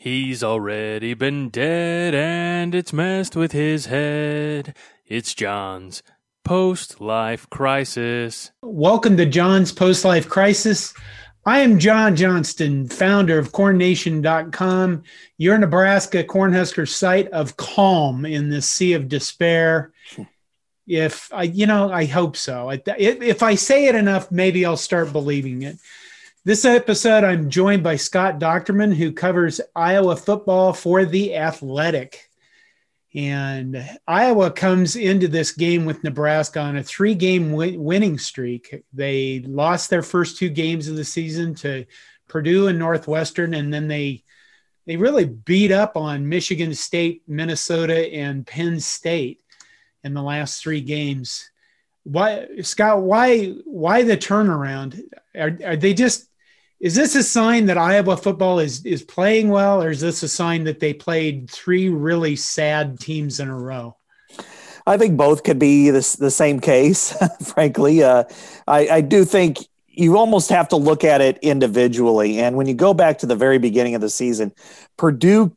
He's already been dead and it's messed with his head. It's John's post life crisis. Welcome to John's post life crisis. I am John Johnston, founder of cornnation.com, your Nebraska Cornhusker site of calm in the sea of despair. If I, you know, I hope so. If I say it enough, maybe I'll start believing it. This episode, I'm joined by Scott Dochterman, who covers Iowa football for The Athletic. And Iowa comes into this game with Nebraska on a three game win- winning streak. They lost their first two games of the season to Purdue and Northwestern, and then they they really beat up on Michigan State, Minnesota, and Penn State in the last three games. Why, Scott? Why why the turnaround? Are, are they just is this a sign that Iowa football is is playing well, or is this a sign that they played three really sad teams in a row? I think both could be the, the same case, frankly. Uh, I, I do think you almost have to look at it individually. And when you go back to the very beginning of the season, Purdue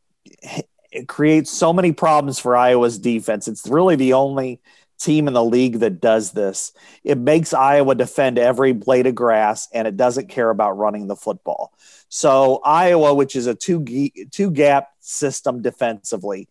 creates so many problems for Iowa's defense. It's really the only team in the league that does this. It makes Iowa defend every blade of grass and it doesn't care about running the football. So Iowa, which is a two two gap system defensively,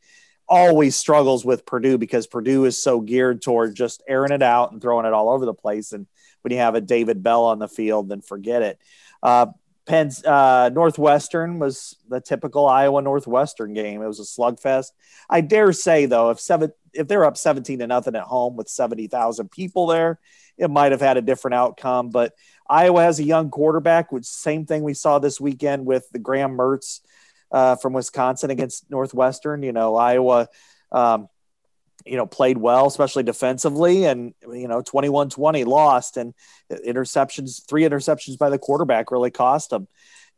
always struggles with Purdue because Purdue is so geared toward just airing it out and throwing it all over the place. And when you have a David Bell on the field, then forget it. Uh, Penn's uh, Northwestern was the typical Iowa Northwestern game. It was a slugfest. I dare say, though, if seven if they're up seventeen to nothing at home with seventy thousand people there, it might have had a different outcome. But Iowa has a young quarterback, which same thing we saw this weekend with the Graham Mertz uh, from Wisconsin against Northwestern. You know, Iowa. Um, you know, played well, especially defensively, and you know, 21-20 lost, and interceptions, three interceptions by the quarterback really cost them.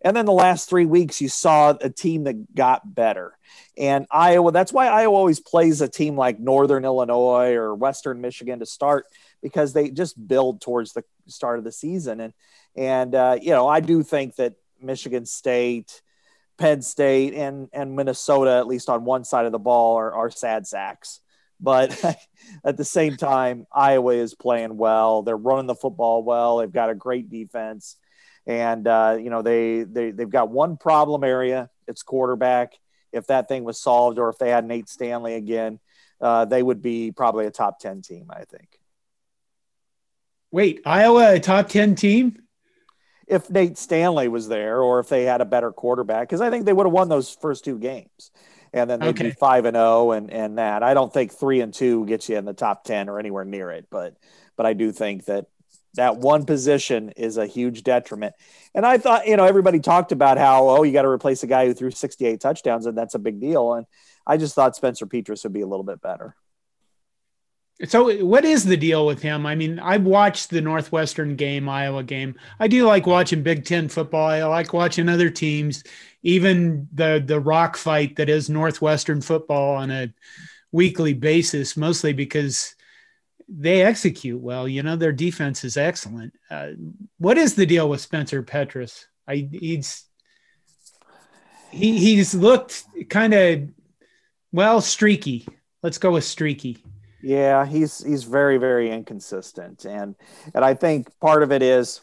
And then the last three weeks, you saw a team that got better. And Iowa, that's why Iowa always plays a team like Northern Illinois or Western Michigan to start because they just build towards the start of the season. And and uh, you know, I do think that Michigan State, Penn State, and and Minnesota, at least on one side of the ball, are, are sad sacks. But at the same time, Iowa is playing well. They're running the football well. They've got a great defense, and uh, you know they they they've got one problem area. It's quarterback. If that thing was solved, or if they had Nate Stanley again, uh, they would be probably a top ten team. I think. Wait, Iowa a top ten team? If Nate Stanley was there, or if they had a better quarterback, because I think they would have won those first two games and then they'd okay. be five and zero, and and that. I don't think three and two gets you in the top ten or anywhere near it, but but I do think that that one position is a huge detriment. And I thought, you know, everybody talked about how oh, you got to replace a guy who threw 68 touchdowns, and that's a big deal. And I just thought Spencer Petras would be a little bit better. So, what is the deal with him? I mean, I've watched the Northwestern game, Iowa game. I do like watching Big Ten football. I like watching other teams even the the rock fight that is Northwestern football on a weekly basis, mostly because they execute well. You know, their defense is excellent. Uh, what is the deal with Spencer Petras? I he's he he's looked kind of well streaky. Let's go with streaky. Yeah, he's he's very very inconsistent, and and I think part of it is,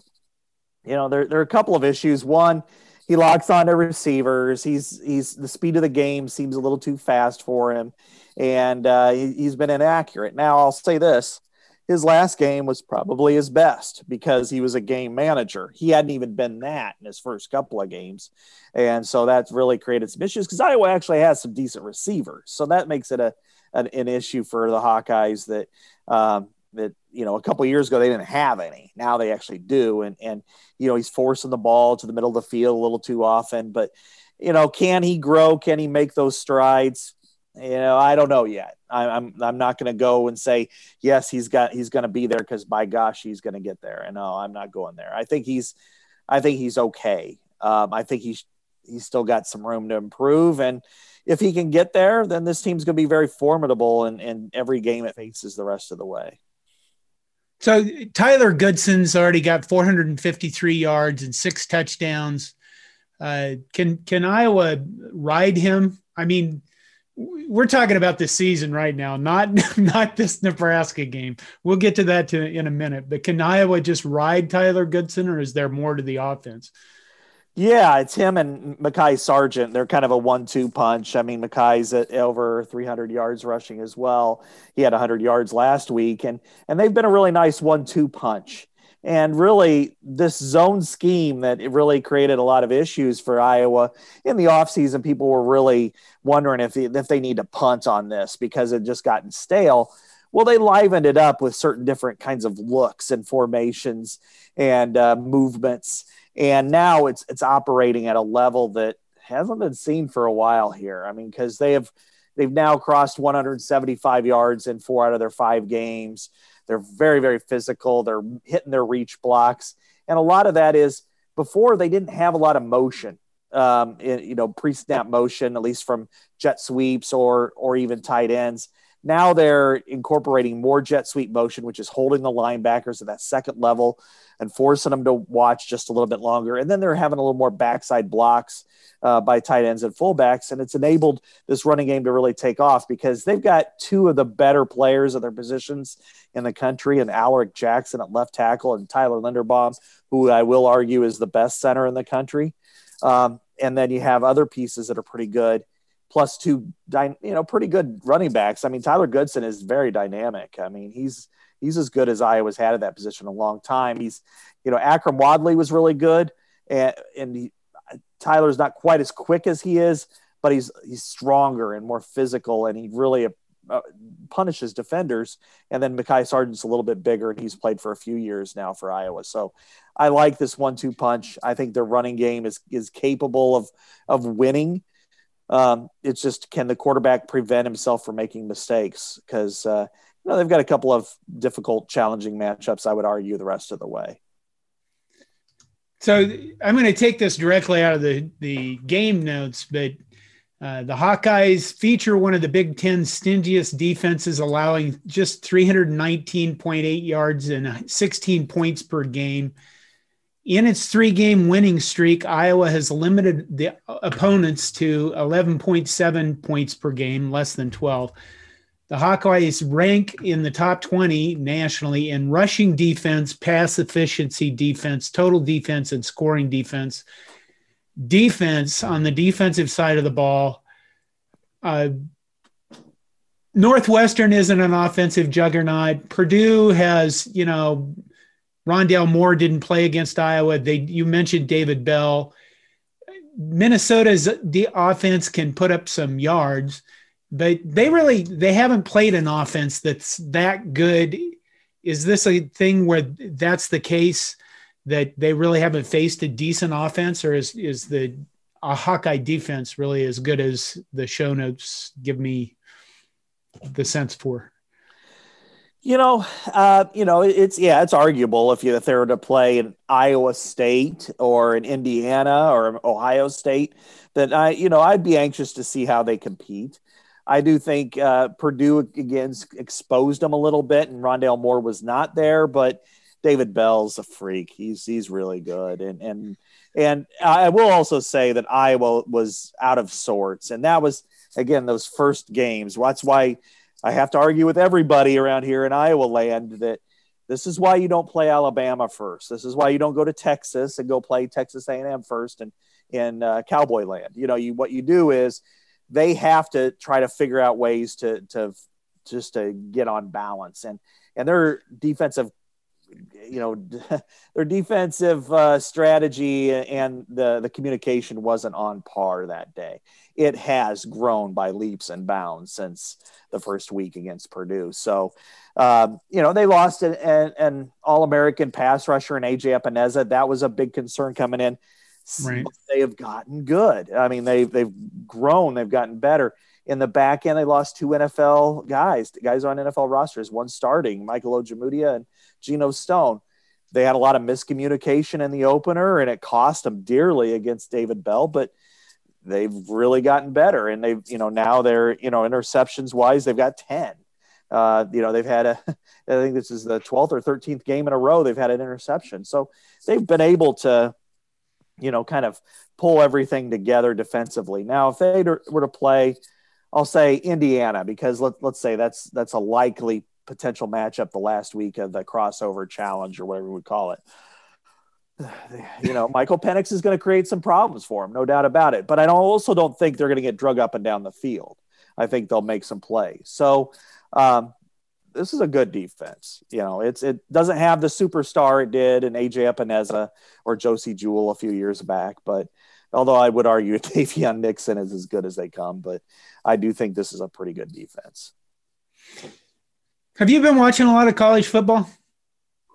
you know, there there are a couple of issues. One he locks on to receivers. He's he's the speed of the game seems a little too fast for him, and uh, he, has been inaccurate. Now I'll say this: his last game was probably his best because he was a game manager. He hadn't even been that in his first couple of games, and so that's really created some issues because Iowa actually has some decent receivers, so that makes it a an, an issue for the Hawkeyes that um, that you know a couple years ago they didn't have any. Now they actually do, and and you know he's forcing the ball to the middle of the field a little too often. But you know, can he grow? Can he make those strides? You know, I don't know yet. I, I'm I'm not going to go and say yes, he's got he's going to be there because by gosh, he's going to get there. And no, I'm not going there. I think he's I think he's okay. Um, I think he's he's still got some room to improve and if he can get there, then this team's going to be very formidable in, in every game it faces the rest of the way. So Tyler Goodson's already got 453 yards and six touchdowns. Uh, can can Iowa ride him? I mean, we're talking about this season right now, not not this Nebraska game. We'll get to that to, in a minute. But can Iowa just ride Tyler Goodson, or is there more to the offense? Yeah, it's him and Mekhi Sargent. They're kind of a one-two punch. I mean, Mekhi's at over 300 yards rushing as well. He had 100 yards last week, and and they've been a really nice one-two punch. And really, this zone scheme that it really created a lot of issues for Iowa in the offseason. People were really wondering if, if they need to punt on this because it just gotten stale. Well, they livened it up with certain different kinds of looks and formations and uh, movements. And now it's it's operating at a level that hasn't been seen for a while here. I mean, because they have they've now crossed 175 yards in four out of their five games. They're very, very physical. They're hitting their reach blocks. And a lot of that is before they didn't have a lot of motion, um, in, you know, pre snap motion, at least from jet sweeps or, or even tight ends. Now they're incorporating more jet sweep motion, which is holding the linebackers at that second level and forcing them to watch just a little bit longer. And then they're having a little more backside blocks uh, by tight ends and fullbacks. And it's enabled this running game to really take off because they've got two of the better players of their positions in the country and Alaric Jackson at left tackle and Tyler Linderbaum, who I will argue is the best center in the country. Um, and then you have other pieces that are pretty good plus two, you know, pretty good running backs. I mean, Tyler Goodson is very dynamic. I mean, he's he's as good as Iowa's had at that position a long time. He's, you know, Akrum Wadley was really good, and and he, Tyler's not quite as quick as he is, but he's he's stronger and more physical, and he really uh, punishes defenders. And then Mekhi Sargent's a little bit bigger, and he's played for a few years now for Iowa. So I like this one-two punch. I think their running game is is capable of of winning. Um, it's just can the quarterback prevent himself from making mistakes? Because uh, you know they've got a couple of difficult, challenging matchups. I would argue the rest of the way. So I'm going to take this directly out of the the game notes, but uh, the Hawkeyes feature one of the Big Ten stingiest defenses, allowing just 319.8 yards and 16 points per game. In its three game winning streak, Iowa has limited the opponents to 11.7 points per game, less than 12. The Hawkeyes rank in the top 20 nationally in rushing defense, pass efficiency defense, total defense, and scoring defense. Defense on the defensive side of the ball. Uh, Northwestern isn't an offensive juggernaut. Purdue has, you know, Rondale Moore didn't play against Iowa. They you mentioned David Bell. Minnesota's the offense can put up some yards, but they really they haven't played an offense that's that good. Is this a thing where that's the case that they really haven't faced a decent offense, or is is the a Hawkeye defense really as good as the show notes give me the sense for? You know, uh, you know, it's yeah, it's arguable if you if they were to play in Iowa State or in Indiana or Ohio State, that I, you know, I'd be anxious to see how they compete. I do think uh, Purdue again exposed them a little bit, and Rondale Moore was not there, but David Bell's a freak. He's he's really good, and and and I will also say that Iowa was out of sorts, and that was again those first games. That's why I have to argue with everybody around here in Iowa land that this is why you don't play Alabama first. This is why you don't go to Texas and go play Texas A&M first and in uh, Cowboy land. You know, you what you do is they have to try to figure out ways to to just to get on balance and and their defensive you know their defensive uh, strategy and the the communication wasn't on par that day. It has grown by leaps and bounds since the first week against Purdue. So, um, you know, they lost an, an, an All American pass rusher in AJ Epenesa. That was a big concern coming in. Right. They have gotten good. I mean, they've they've grown. They've gotten better. In the back end, they lost two NFL guys, guys on NFL rosters, one starting, Michael Ojemudia and Geno Stone. They had a lot of miscommunication in the opener, and it cost them dearly against David Bell. But they've really gotten better, and they've you know now they're you know interceptions wise, they've got ten. Uh, you know they've had a, I think this is the twelfth or thirteenth game in a row they've had an interception. So they've been able to you know, kind of pull everything together defensively. Now, if they were to play, I'll say Indiana because let, let's say that's that's a likely potential matchup the last week of the crossover challenge or whatever we would call it. You know, Michael Penix is going to create some problems for him, no doubt about it. But I also don't think they're going to get drug up and down the field. I think they'll make some plays. So um, this is a good defense. You know, it's it doesn't have the superstar it did in AJ Epenesa or Josey Jewell a few years back, but although I would argue Daviyon Nixon is as good as they come, but I do think this is a pretty good defense. Have you been watching a lot of college football?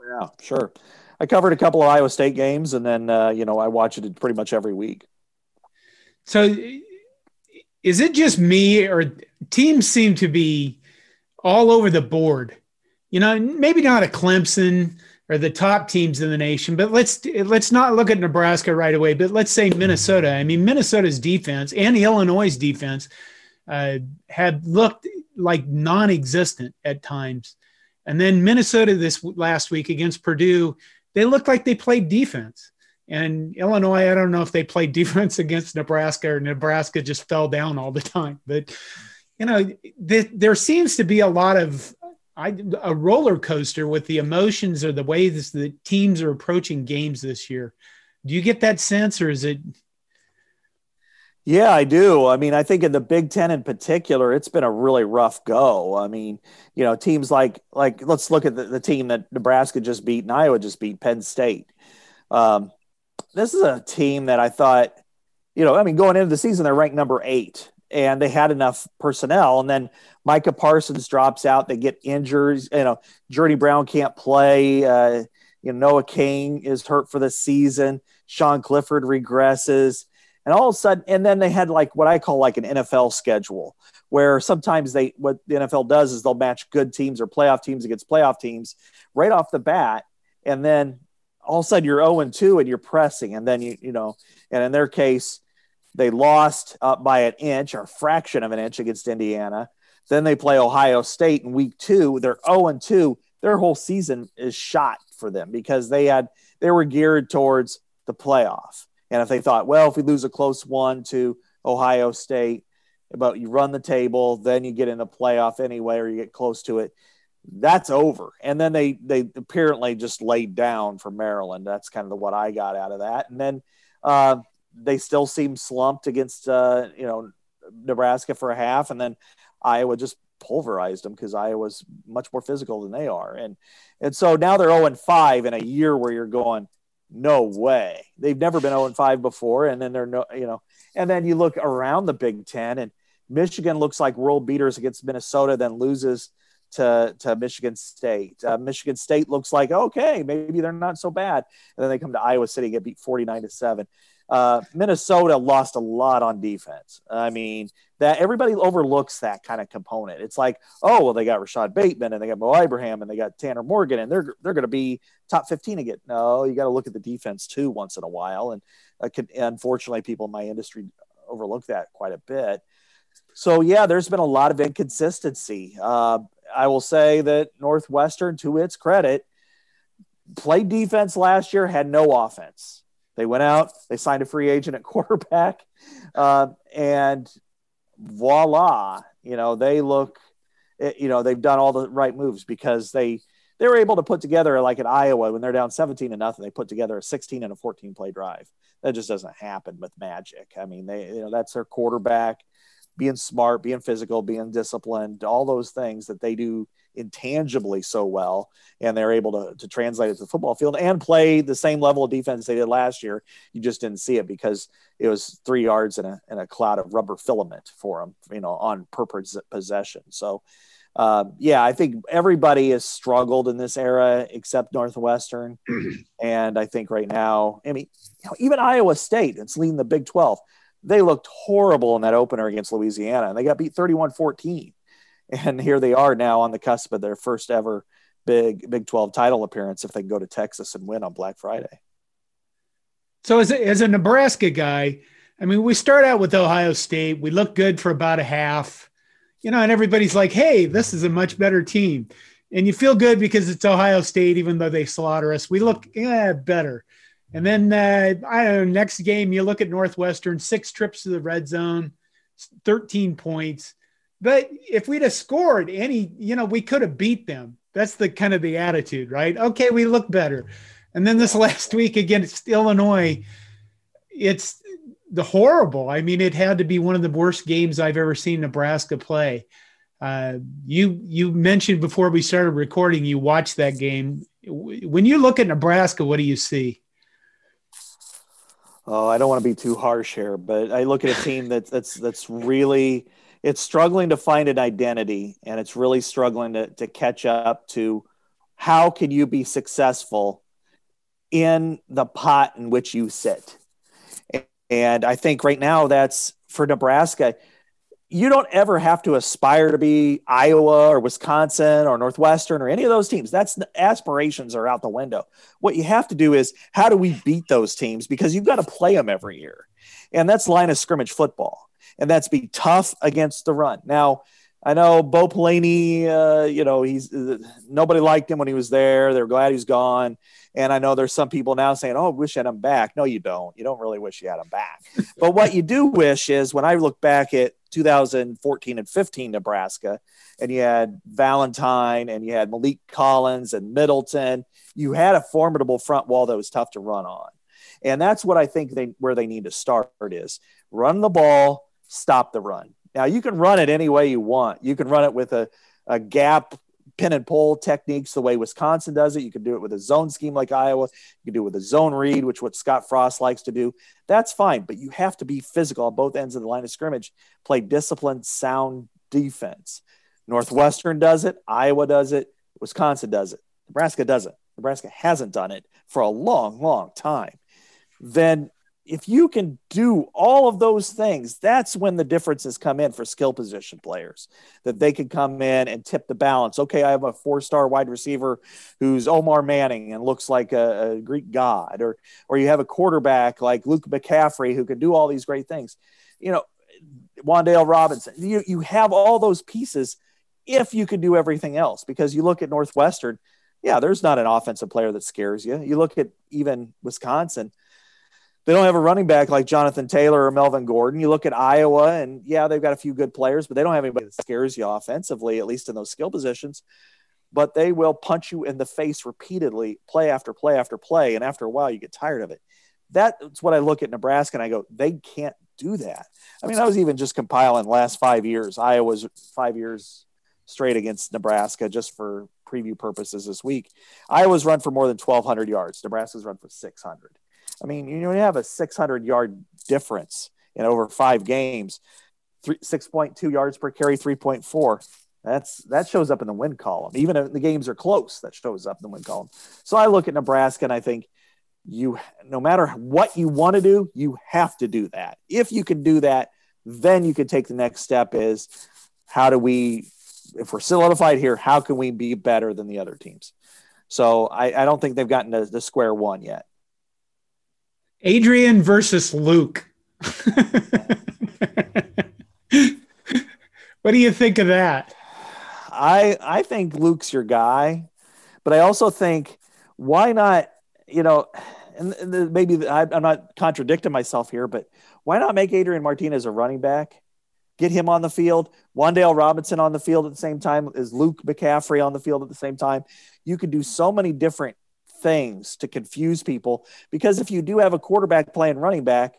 Yeah, sure. I covered a couple of Iowa State games, and then uh, you know I watch it pretty much every week. So, is it just me, or teams seem to be all over the board? You know, maybe not a Clemson or the top teams in the nation, but let's let's not look at Nebraska right away. But let's say Minnesota. I mean, Minnesota's defense and Illinois' defense uh, had looked like non-existent at times. And then Minnesota this last week against Purdue, they looked like they played defense. And Illinois, I don't know if they played defense against Nebraska or Nebraska just fell down all the time. But you know, th- there seems to be a lot of I, a roller coaster with the emotions or the ways that teams are approaching games this year. Do you get that sense, or is it yeah, I do. I mean, I think in the Big Ten in particular, it's been a really rough go. I mean, you know, teams like like let's look at the, the team that Nebraska just beat and Iowa just beat Penn State. Um, this is a team that I thought, you know, I mean, going into the season, they're ranked number eight, and they had enough personnel, and then Micah Parsons drops out, they get injured. You know, Journey Brown can't play. Uh, you know, Noah Cain is hurt for the season. Sean Clifford regresses and all of a sudden, and then they had like what I call like an NFL schedule, where sometimes they what the NFL does is they'll match good teams or playoff teams against playoff teams right off the bat, and then all of a sudden you're 0 and 2 and you're pressing, and then you you know, and in their case, they lost up by an inch or a fraction of an inch against Indiana. Then they play Ohio State in week two. They're 0 and 2. Their whole season is shot for them because they had they were geared towards the playoff. And if they thought, well, if we lose a close one to Ohio State, but you run the table, then you get in the playoff anyway, or you get close to it, that's over. And then they they apparently just laid down for Maryland. That's kind of what I got out of that. And then uh, they still seem slumped against uh, you know Nebraska for a half, and then Iowa just pulverized them because Iowa's much more physical than they are. And and so now they're 0 and 5 in a year where you're going, no way. They've never been 0 5 before. And then they're no, you know, and then you look around the Big Ten and Michigan looks like world beaters against Minnesota, then loses to, to Michigan State. Uh, Michigan State looks like, okay, maybe they're not so bad. And then they come to Iowa City, get beat 49 to 7. Uh, Minnesota lost a lot on defense. I mean, that everybody overlooks that kind of component. It's like, oh, well, they got Rashod Bateman and they got Mo Ibrahim and they got Tanner Morgan and they're they're going to be top 15 again. No, you got to look at the defense too once in a while. And uh, can, unfortunately, people in my industry overlook that quite a bit. So yeah, there's been a lot of inconsistency. Uh, I will say that Northwestern, to its credit, played defense last year, had no offense. They went out, they signed a free agent at quarterback, uh, and voila, you know, they look, eh, you know, they've done all the right moves because they they were able to put together like at Iowa when they're down 17 to nothing, they put together a 16 and a 14 play drive. That just doesn't happen with magic. I mean, they you know that's their quarterback being smart, being physical, being disciplined, all those things that they do intangibly so well, and they're able to, to translate it to the football field and play the same level of defense they did last year. You just didn't see it because it was three yards in a, in a cloud of rubber filament for them, you know, on per possession. So, uh, yeah, I think everybody has struggled in this era except Northwestern. and I think right now, I mean, you know, even Iowa State, it's leading the Big 12. They looked horrible in that opener against Louisiana and they got beat 31 14 and here they are now on the cusp of their first ever big Big 12 title appearance if they can go to Texas and win on Black Friday. So as a, as a Nebraska guy, I mean, we start out with Ohio State. We look good for about a half, you know, and everybody's like, "Hey, this is a much better team," and you feel good because it's Ohio State, even though they slaughter us. We look yeah better, And then uh, I don't know. Next game, you look at Northwestern, six trips to the red zone, 13 points. But if we'd have scored any, you know, we could have beat them. That's the kind of the attitude, right? Okay, we look better. And then this last week against Illinois, it's the horrible. I mean, it had to be one of the worst games I've ever seen Nebraska play. Uh, you you mentioned before we started recording, you watched that game. When you look at Nebraska, what do you see? Oh, I don't want to be too harsh here, but I look at a team that's that's that's really it's struggling to find an identity, and it's really struggling to to catch up to how can you be successful in the pot in which you sit. And I think right now that's for Nebraska. You don't ever have to aspire to be Iowa or Wisconsin or Northwestern or any of those teams. That's aspirations are out the window. What you have to do is how do we beat those teams because you've got to play them every year. And that's line of scrimmage football. And that's be tough against the run. Now, I know Bo Pelini, uh, you know, he's uh, nobody liked him when he was there. They're glad he's gone. And I know there's some people now saying, "Oh, I wish you had him back." No, you don't. You don't really wish you had him back. but what you do wish is when I look back at 2014 and 15 Nebraska, and you had Valentine and you had Maliek Collins and Middleton, you had a formidable front wall that was tough to run on. And that's what I think they where they need to start is run the ball, stop the run. Now you can run it any way you want. You can run it with a, a gap pin and pull techniques the way Wisconsin does it. You can do it with a zone scheme like Iowa. You can do it with a zone read, which what Scott Frost likes to do. That's fine, but you have to be physical on both ends of the line of scrimmage. Play disciplined, sound defense. Northwestern does it. Iowa does it. Wisconsin does it. Nebraska doesn't. Nebraska hasn't done it for a long, long time. Then if you can do all of those things, that's when the differences come in for skill position players that they can come in and tip the balance. Okay, I have a four star wide receiver who's Omar Manning and looks like a, a, Greek god, or or you have a quarterback like Luke McCaffrey who can do all these great things. You know, Wan'Dale Robinson. You you have all those pieces if you can do everything else. Because you look at Northwestern, yeah, there's not an offensive player that scares you. You look at even Wisconsin they don't have a running back like Jonathan Taylor or Melvin Gordon. You look at Iowa, and yeah, they've got a few good players, but they don't have anybody that scares you offensively, at least in those skill positions. But they will punch you in the face repeatedly, play after play after play. And after a while, you get tired of it. That's what I look at Nebraska and I go, they can't do that. I mean, I was even just compiling last five years. Iowa's five years straight against Nebraska just for preview purposes this week. Iowa's run for more than 1,200 yards. Nebraska's run for 600. I mean, you have a 600 yard difference in over five games, three, 6.2 yards per carry, 3.4. That's that shows up in the win column. Even if the games are close, that shows up in the win column. So I look at Nebraska and I think you, no matter what you want to do, you have to do that. If you can do that, then you can take the next step. Is how do we, if we're solidified here, how can we be better than the other teams? So I, I don't think they've gotten to the square one yet. Adrian versus Luke. what do you think of that? I I think Luke's your guy, but I also think why not? You know, and maybe I, I'm not contradicting myself here, but why not make Adrian Martinez a running back? Get him on the field. Wan'Dale Robinson on the field at the same time as Luke McCaffrey on the field at the same time. You could do so many different things to confuse people because if you do have a quarterback playing running back,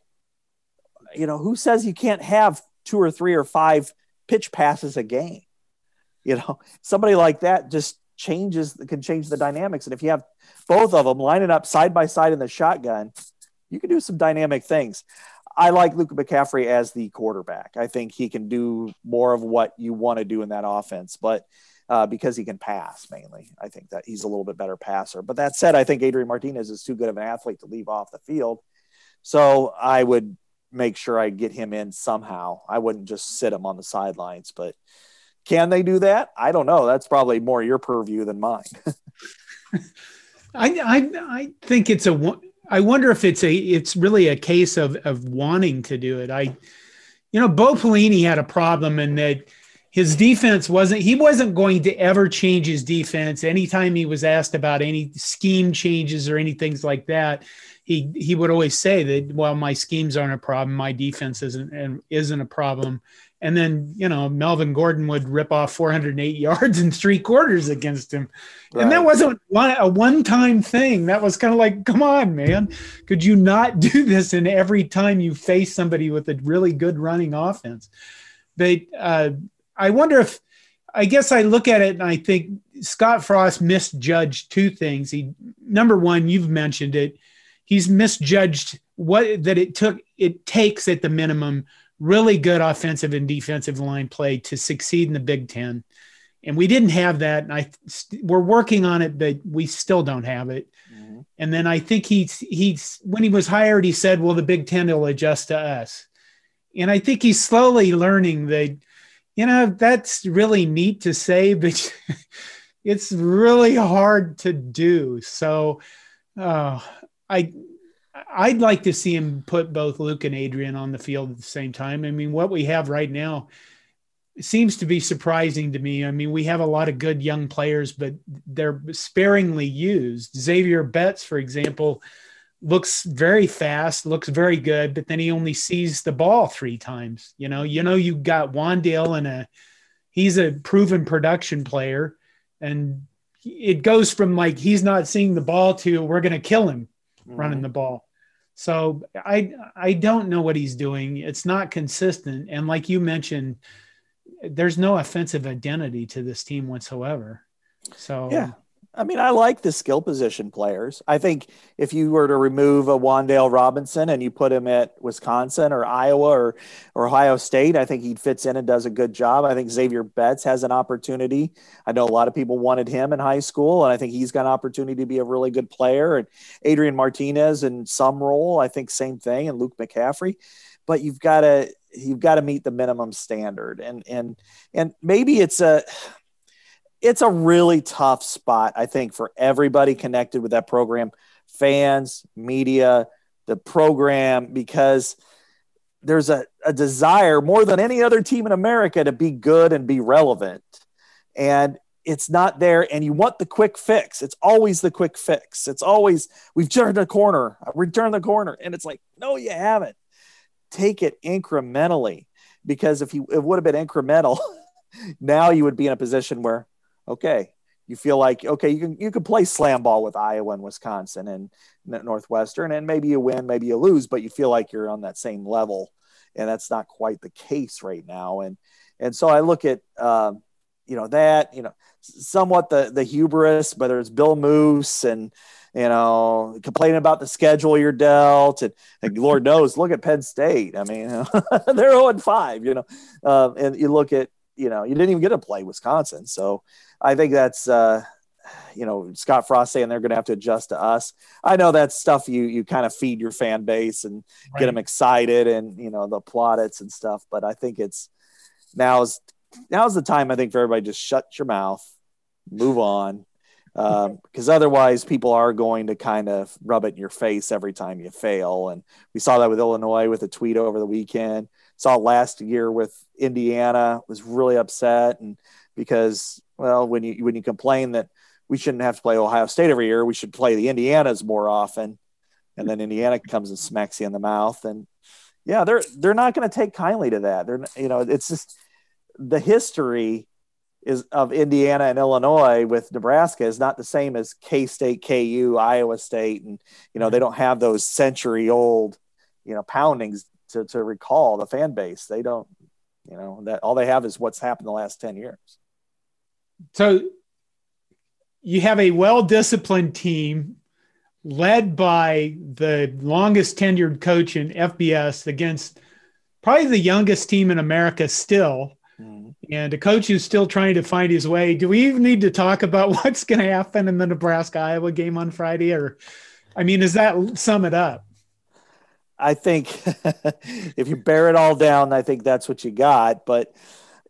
you know, who says you can't have two or three or five pitch passes a game? You know, somebody like that just changes can change the dynamics. And if you have both of them lining up side by side in the shotgun, you can do some dynamic things. I like Luke McCaffrey as the quarterback. I think he can do more of what you want to do in that offense. But uh, because he can pass mainly. I think that he's a little bit better passer. But that said, I think Adrian Martinez is too good of an athlete to leave off the field. So I would make sure I get him in somehow. I wouldn't just sit him on the sidelines, but can they do that? I don't know. That's probably more your purview than mine. I, I I think it's a I wonder if it's a it's really a case of of wanting to do it. I you know Bo Pelini had a problem in that his defense wasn't he wasn't going to ever change his defense anytime he was asked about any scheme changes or anything like that. He he would always say that well my schemes aren't a problem my defense isn't and isn't a problem. And then you know melvin gordon would rip off 408 yards in three quarters against him. Right. and that wasn't one, a one-time thing. That was kind of like come on man. Could you not do this in every time you face somebody with a really good running offense? But uh, I wonder if I guess I look at it and I think Scott Frost misjudged two things. He number one, you've mentioned it. He's misjudged what that it took it takes at the minimum really good offensive and defensive line play to succeed in the Big Ten. And we didn't have that. And I we're working on it, but we still don't have it. Mm-hmm. And then I think he's he's when he was hired, he said, Well, the Big Ten will adjust to us. And I think he's slowly learning that you know, that's really neat to say, but it's really hard to do. So uh, I I'd like to see him put both Luke and Adrian on the field at the same time. I mean, what we have right now seems to be surprising to me. I mean, we have a lot of good young players, but they're sparingly used. Xavier Betts, for example, looks very fast, looks very good, but then he only sees the ball three times. You know, you know, you got Wan'Dale and a he's a proven production player, and it goes from like he's not seeing the ball to we're gonna kill him mm-hmm. running the ball. So I I don't know what he's doing. It's not consistent, and like you mentioned, there's no offensive identity to this team whatsoever. So yeah, I mean, I like the skill position players. I think if you were to remove a Wan'Dale Robinson and you put him at Wisconsin or Iowa or, or Ohio State, I think he fits in and does a good job. I think Xavier Betts has an opportunity. I know a lot of people wanted him in high school, and I think he's got an opportunity to be a really good player. And Adrian Martinez in some role, I think same thing, and Luke McCaffrey. But you've got to you've got to meet the minimum standard, and and and maybe it's a it's a really tough spot, I think, for everybody connected with that program fans, media, the program, because there's a, a desire more than any other team in America to be good and be relevant. And it's not there. And you want the quick fix. It's always the quick fix. It's always, we've turned the corner, we turned the corner. And it's like, no, you haven't. Take it incrementally because if you, it would have been incremental, now you would be in a position where okay, you feel like okay, you can you can play slam ball with Iowa and Wisconsin and Northwestern, and maybe you win, maybe you lose, but you feel like you're on that same level, and that's not quite the case right now. And and so I look at um, you know that you know somewhat the the hubris, whether it's Bill Moos and you know, complaining about the schedule you're dealt, and, and Lord knows, look at Penn State. I mean, they're 0 5, you know, uh, and you look at, you know, you didn't even get to play Wisconsin. So, I think that's uh, you know Scott Frost saying they're going to have to adjust to us. I know that's stuff you you kind of feed your fan base and right. get them excited and you know the plaudits and stuff. But I think it's now's now's the time I think for everybody just shut your mouth, move on, because um, otherwise people are going to kind of rub it in your face every time you fail. And we saw that with Illinois with a tweet over the weekend. Saw last year with Indiana was really upset and because well, when you when you complain that we shouldn't have to play Ohio State every year, we should play the Indianas more often, and then Indiana comes and smacks you in the mouth, and yeah, they're they're not going to take kindly to that. They're you know it's just the history is of Indiana and Illinois with Nebraska is not the same as K State, KU, Iowa State, and you know they mm-hmm. don't have those century old you know poundings to to recall the fan base. They don't you know that all they have is what's happened the last ten years so you have a well-disciplined team led by the longest tenured coach in FBS against probably the youngest team in America still. Mm. And a coach who's still trying to find his way. Do we even need to talk about what's going to happen in the Nebraska Iowa game on Friday? Or, I mean, does that sum it up? I think if you bear it all down, I think that's what you got. But,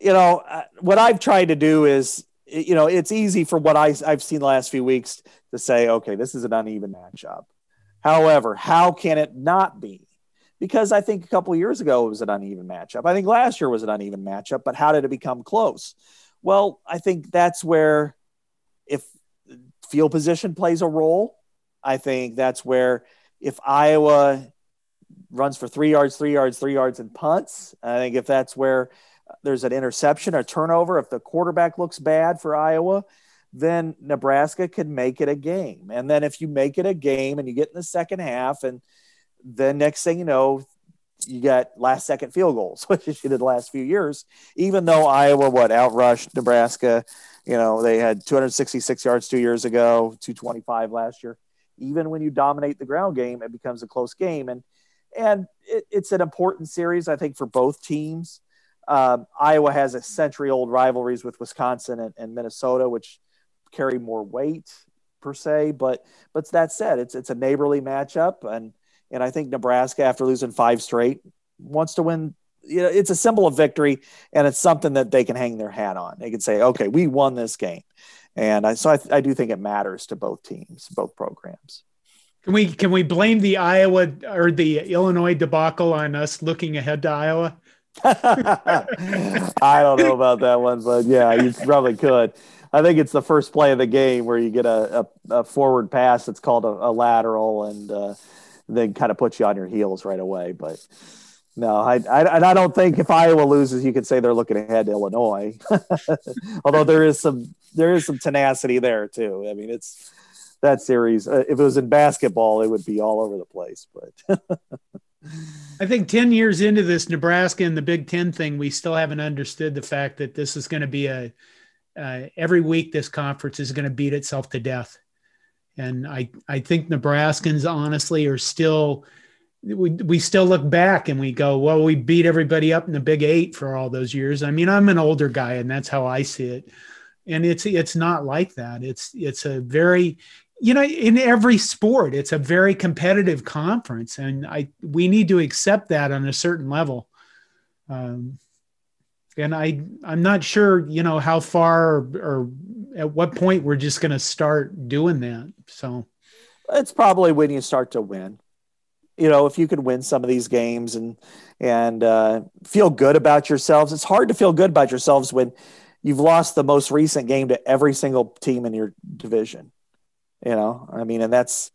you know, uh, what I've tried to do is you know, it's easy for what I, I've seen the last few weeks to say, okay, this is an uneven matchup. However, how can it not be? because I think a couple years ago it was an uneven matchup. I think last year was an uneven matchup, but how did it become close? Well, I think that's where if field position plays a role, I think that's where if Iowa runs for three yards, three yards, three yards, and punts, I think if that's where there's an interception a turnover, if the quarterback looks bad for Iowa, then Nebraska can make it a game. And then if you make it a game and you get in the second half, and then next thing you know, you got last second field goals, which you did the last few years. Even though Iowa what outrushed Nebraska, you know they had 266 yards two years ago, 225 last year. Even when you dominate the ground game, it becomes a close game, and and it, it's an important series, I think, for both teams. Um, Iowa has a century old rivalries with Wisconsin and, and, Minnesota, which carry more weight per se. But but that said, it's it's a neighborly matchup, and and I think Nebraska, after losing five straight, wants to win. You know, it's a symbol of victory, and it's something that they can hang their hat on. They can say, "Okay, we won this game," and I, so I, I do think it matters to both teams, both programs. Can we can we blame the Iowa or the Illinois debacle on us looking ahead to Iowa? I don't know about that one, but yeah, you probably could. I think it's the first play of the game where you get a, a, a forward pass that's called a, a lateral and uh, then kind of puts you on your heels right away. But no, I, I, and I don't think if Iowa loses, you could say they're looking ahead to Illinois. Although there is some there is some tenacity there too. I mean, it's that series. Uh, if it was in basketball, it would be all over the place. But I think 10 years into this Nebraska and the Big Ten thing, we still haven't understood the fact that this is going to be a, uh, every week this conference is going to beat itself to death. And I, I think Nebraskans honestly are still, we, we still look back and we go, well, we beat everybody up in the Big Eight for all those years. I mean, I'm an older guy and that's how I see it. And it's, it's not like that. It's, it's a very, you know in every sport it's a very competitive conference and i we need to accept that on a certain level. Um, and i i'm not sure you know how far or, at what point we're just going to start doing that so. It's probably when you start to win. You know if you could win some of these games and and uh, feel good about yourselves it's hard to feel good about yourselves when you've lost the most recent game to every single team in your division you know, I mean, and that's,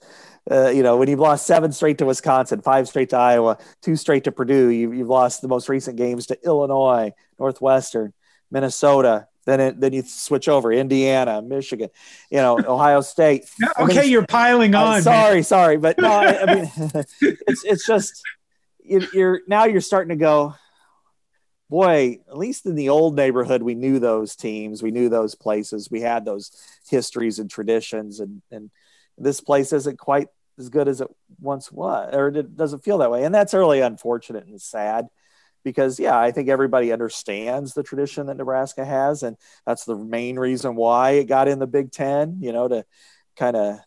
uh, you know, when you've lost seven straight to Wisconsin, five straight to Iowa, two straight to Purdue, you, you've lost the most recent games to Illinois, Northwestern, Minnesota. Then it, then you switch over Indiana, Michigan, you know, Ohio State. okay, I mean, you're piling on. Uh, sorry, man. sorry, but no, I, I mean, it's it's just you're now you're starting to go boy, at least in the old neighborhood, we knew those teams, we knew those places, we had those histories and traditions, and and this place isn't quite as good as it once was, or it doesn't feel that way, and that's really unfortunate and sad. Because yeah, I think everybody understands the tradition that Nebraska has, and that's the main reason why it got in the Big Ten. You know, to kind of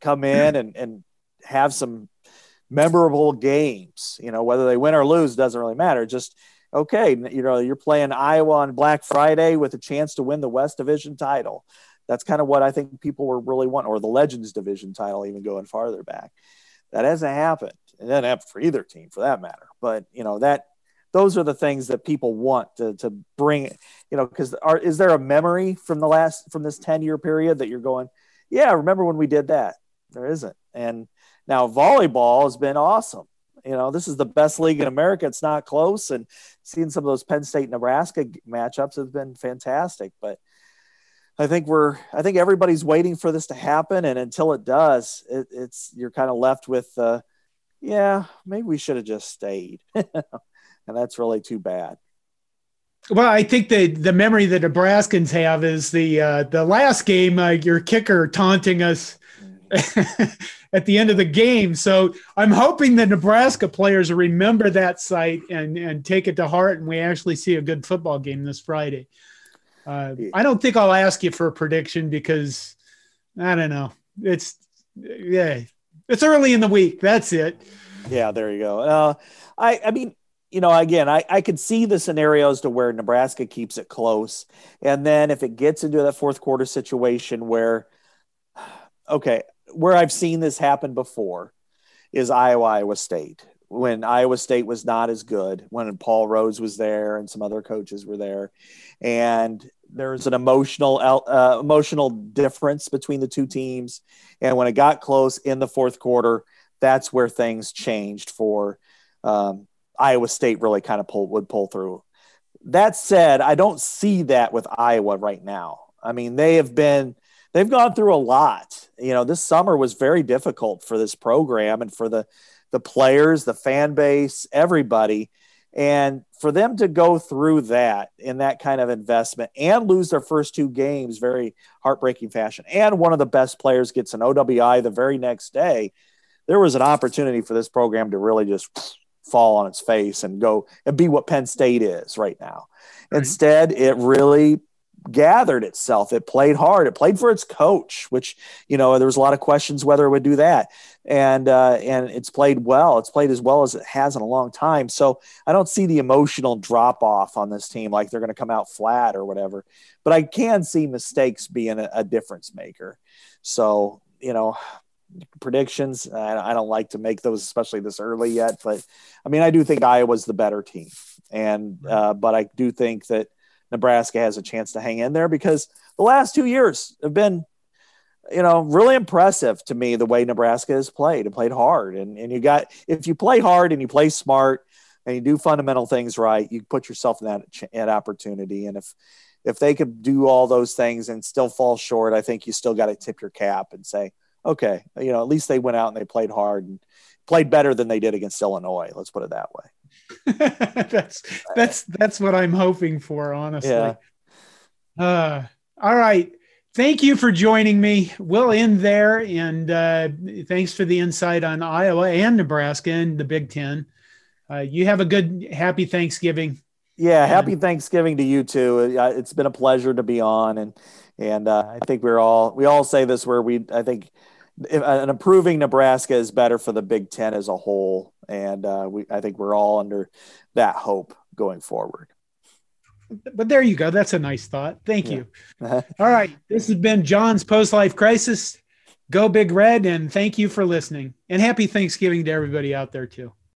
come in and and have some memorable games. You know, whether they win or lose doesn't really matter. Just okay, you know, you're playing Iowa on Black Friday with a chance to win the West Division title. That's kind of what I think people were really wanting, or the Legends Division title, even going farther back. That hasn't happened. It doesn't happen for either team, for that matter. But you know that those are the things that people want to, to bring. You know, because are is there a memory from the last from this ten year period that you're going, yeah, remember when we did that? There isn't. And now volleyball has been awesome you know, this is the best league in America. It's not close. And seeing some of those Penn State Nebraska matchups has been fantastic. But I think we're, I think everybody's waiting for this to happen. And until it does, it, it's, you're kind of left with, uh, yeah, maybe we should have just stayed. and that's really too bad. Well, I think the the memory the Nebraskans have is the uh, the last game, uh, your kicker taunting us at the end of the game. So I'm hoping the Nebraska players remember that site and and take it to heart, and we actually see a good football game this Friday. Uh, I don't think I'll ask you for a prediction because I don't know. It's yeah, it's early in the week. That's it. Yeah, there you go. Uh, I I mean, you know, again, I, I could see the scenarios to where Nebraska keeps it close. And then if it gets into that fourth quarter situation where, okay, where I've seen this happen before is Iowa, Iowa State. when Iowa State was not as good, when Paul Rhoads was there and some other coaches were there, and there's an emotional uh, emotional difference between the two teams. And when it got close in the fourth quarter, that's where things changed for um, Iowa State. Really, kind of pull would pull through. That said, I don't see that with Iowa right now. I mean, they have been they've gone through a lot. You know, this summer was very difficult for this program and for the the players, the fan base, everybody. And for them to go through that in that kind of investment and lose their first two games very heartbreaking fashion, and one of the best players gets an OWI the very next day, there was an opportunity for this program to really just fall on its face and go and be what Penn State is right now. Right. Instead, it really gathered itself. It played hard. It played for its coach, which you know there was a lot of questions whether it would do that, and uh, and it's played well. It's played as well as it has in a long time. So I don't see the emotional drop off on this team like they're going to come out flat or whatever. But I can see mistakes being a, a difference maker. So you know. Predictions. I don't like to make those, especially this early yet. But I mean, I do think Iowa's the better team, and uh, but I do think that Nebraska has a chance to hang in there because the last two years have been, you know, really impressive to me the way Nebraska has played and played hard. And, and you got, if you play hard and you play smart and you do fundamental things right, you put yourself in that, that opportunity. And if, if they could do all those things and still fall short, I think you still got to tip your cap and say, okay, you know, at least they went out and they played hard and played better than they did against Illinois. Let's put it that way. that's that's that's what I'm hoping for, honestly. Yeah. Uh, all right. Thank you for joining me. We'll end there, and uh, thanks for the insight on Iowa and Nebraska and the Big Ten. Uh, you have a good, happy Thanksgiving. Yeah, happy Thanksgiving to you too. Uh, it's been a pleasure to be on, and and uh, I think we're all we all say this where we I think an improving Nebraska is better for the Big Ten as a whole, and uh, we I think we're all under that hope going forward. But there you go. That's a nice thought. Thank yeah. you. all right, this has been John's post life crisis. Go Big Red, and thank you for listening. And happy Thanksgiving to everybody out there too.